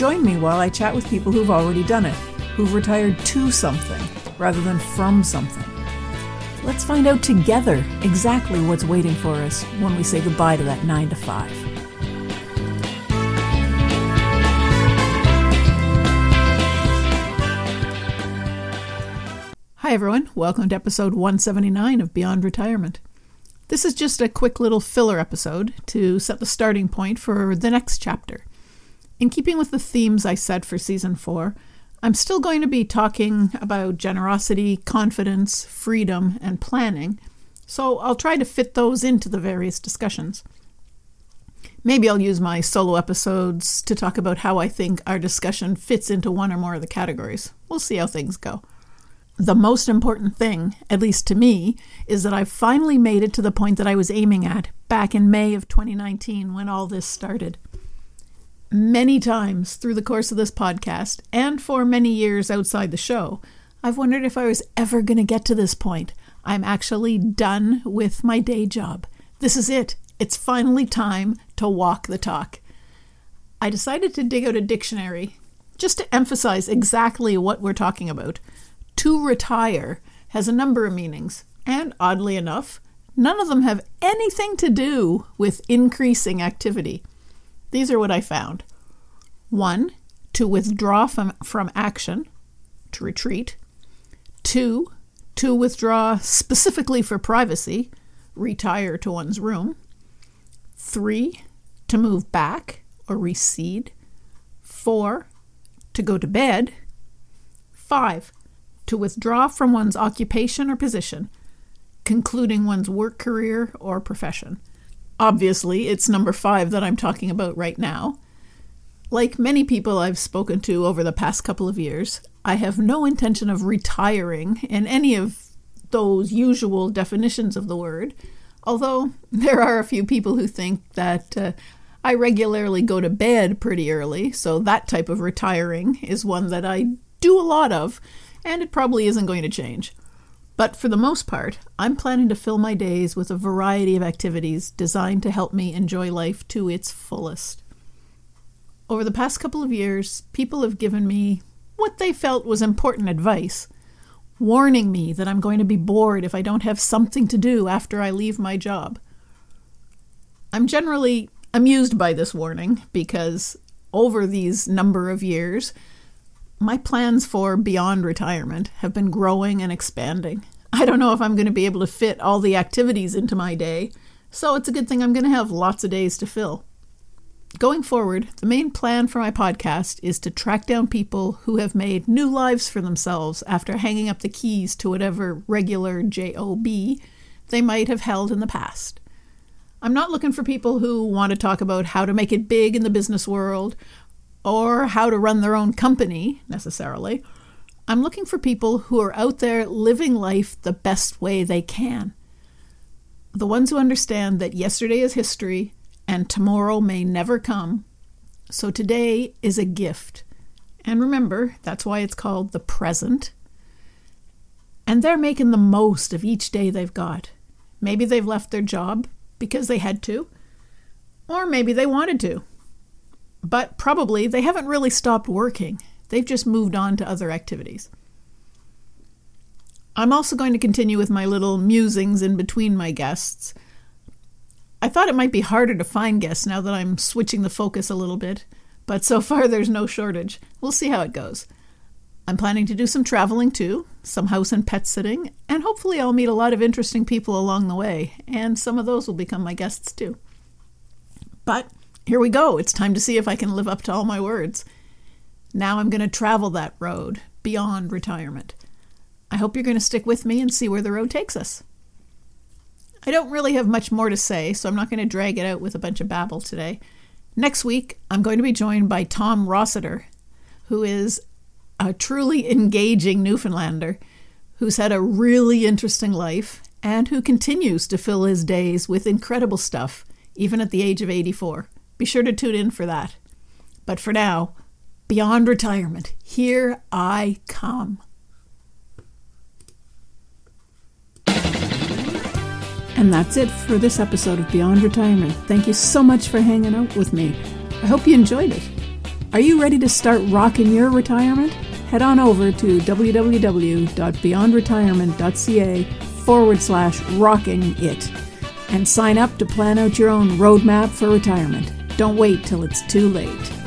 Join me while I chat with people who've already done it, who've retired to something rather than from something. Let's find out together exactly what's waiting for us when we say goodbye to that 9 to 5. Hi, everyone. Welcome to episode 179 of Beyond Retirement. This is just a quick little filler episode to set the starting point for the next chapter. In keeping with the themes I set for season four, I'm still going to be talking about generosity, confidence, freedom, and planning, so I'll try to fit those into the various discussions. Maybe I'll use my solo episodes to talk about how I think our discussion fits into one or more of the categories. We'll see how things go the most important thing, at least to me, is that I've finally made it to the point that I was aiming at back in May of 2019 when all this started. Many times through the course of this podcast, and for many years outside the show, I've wondered if I was ever going to get to this point. I'm actually done with my day job. This is it. It's finally time to walk the talk. I decided to dig out a dictionary just to emphasize exactly what we're talking about to retire has a number of meanings, and oddly enough, none of them have anything to do with increasing activity. These are what I found. One, to withdraw from, from action, to retreat. Two, to withdraw specifically for privacy, retire to one's room. Three, to move back or recede. Four, to go to bed. Five, to withdraw from one's occupation or position, concluding one's work career or profession. Obviously, it's number five that I'm talking about right now. Like many people I've spoken to over the past couple of years, I have no intention of retiring in any of those usual definitions of the word, although there are a few people who think that uh, I regularly go to bed pretty early, so that type of retiring is one that I do a lot of, and it probably isn't going to change. But for the most part, I'm planning to fill my days with a variety of activities designed to help me enjoy life to its fullest. Over the past couple of years, people have given me what they felt was important advice, warning me that I'm going to be bored if I don't have something to do after I leave my job. I'm generally amused by this warning because over these number of years, my plans for beyond retirement have been growing and expanding. I don't know if I'm going to be able to fit all the activities into my day, so it's a good thing I'm going to have lots of days to fill. Going forward, the main plan for my podcast is to track down people who have made new lives for themselves after hanging up the keys to whatever regular job they might have held in the past. I'm not looking for people who want to talk about how to make it big in the business world or how to run their own company necessarily. I'm looking for people who are out there living life the best way they can. The ones who understand that yesterday is history and tomorrow may never come. So today is a gift. And remember, that's why it's called the present. And they're making the most of each day they've got. Maybe they've left their job because they had to, or maybe they wanted to. But probably they haven't really stopped working, they've just moved on to other activities. I'm also going to continue with my little musings in between my guests. I thought it might be harder to find guests now that I'm switching the focus a little bit, but so far there's no shortage. We'll see how it goes. I'm planning to do some traveling too, some house and pet sitting, and hopefully I'll meet a lot of interesting people along the way, and some of those will become my guests too. But here we go. It's time to see if I can live up to all my words. Now I'm going to travel that road beyond retirement. I hope you're going to stick with me and see where the road takes us. I don't really have much more to say, so I'm not going to drag it out with a bunch of babble today. Next week, I'm going to be joined by Tom Rossiter, who is a truly engaging Newfoundlander who's had a really interesting life and who continues to fill his days with incredible stuff, even at the age of 84. Be sure to tune in for that. But for now, beyond retirement, here I come. And that's it for this episode of Beyond Retirement. Thank you so much for hanging out with me. I hope you enjoyed it. Are you ready to start rocking your retirement? Head on over to www.beyondretirement.ca forward slash rocking it and sign up to plan out your own roadmap for retirement. Don't wait till it's too late.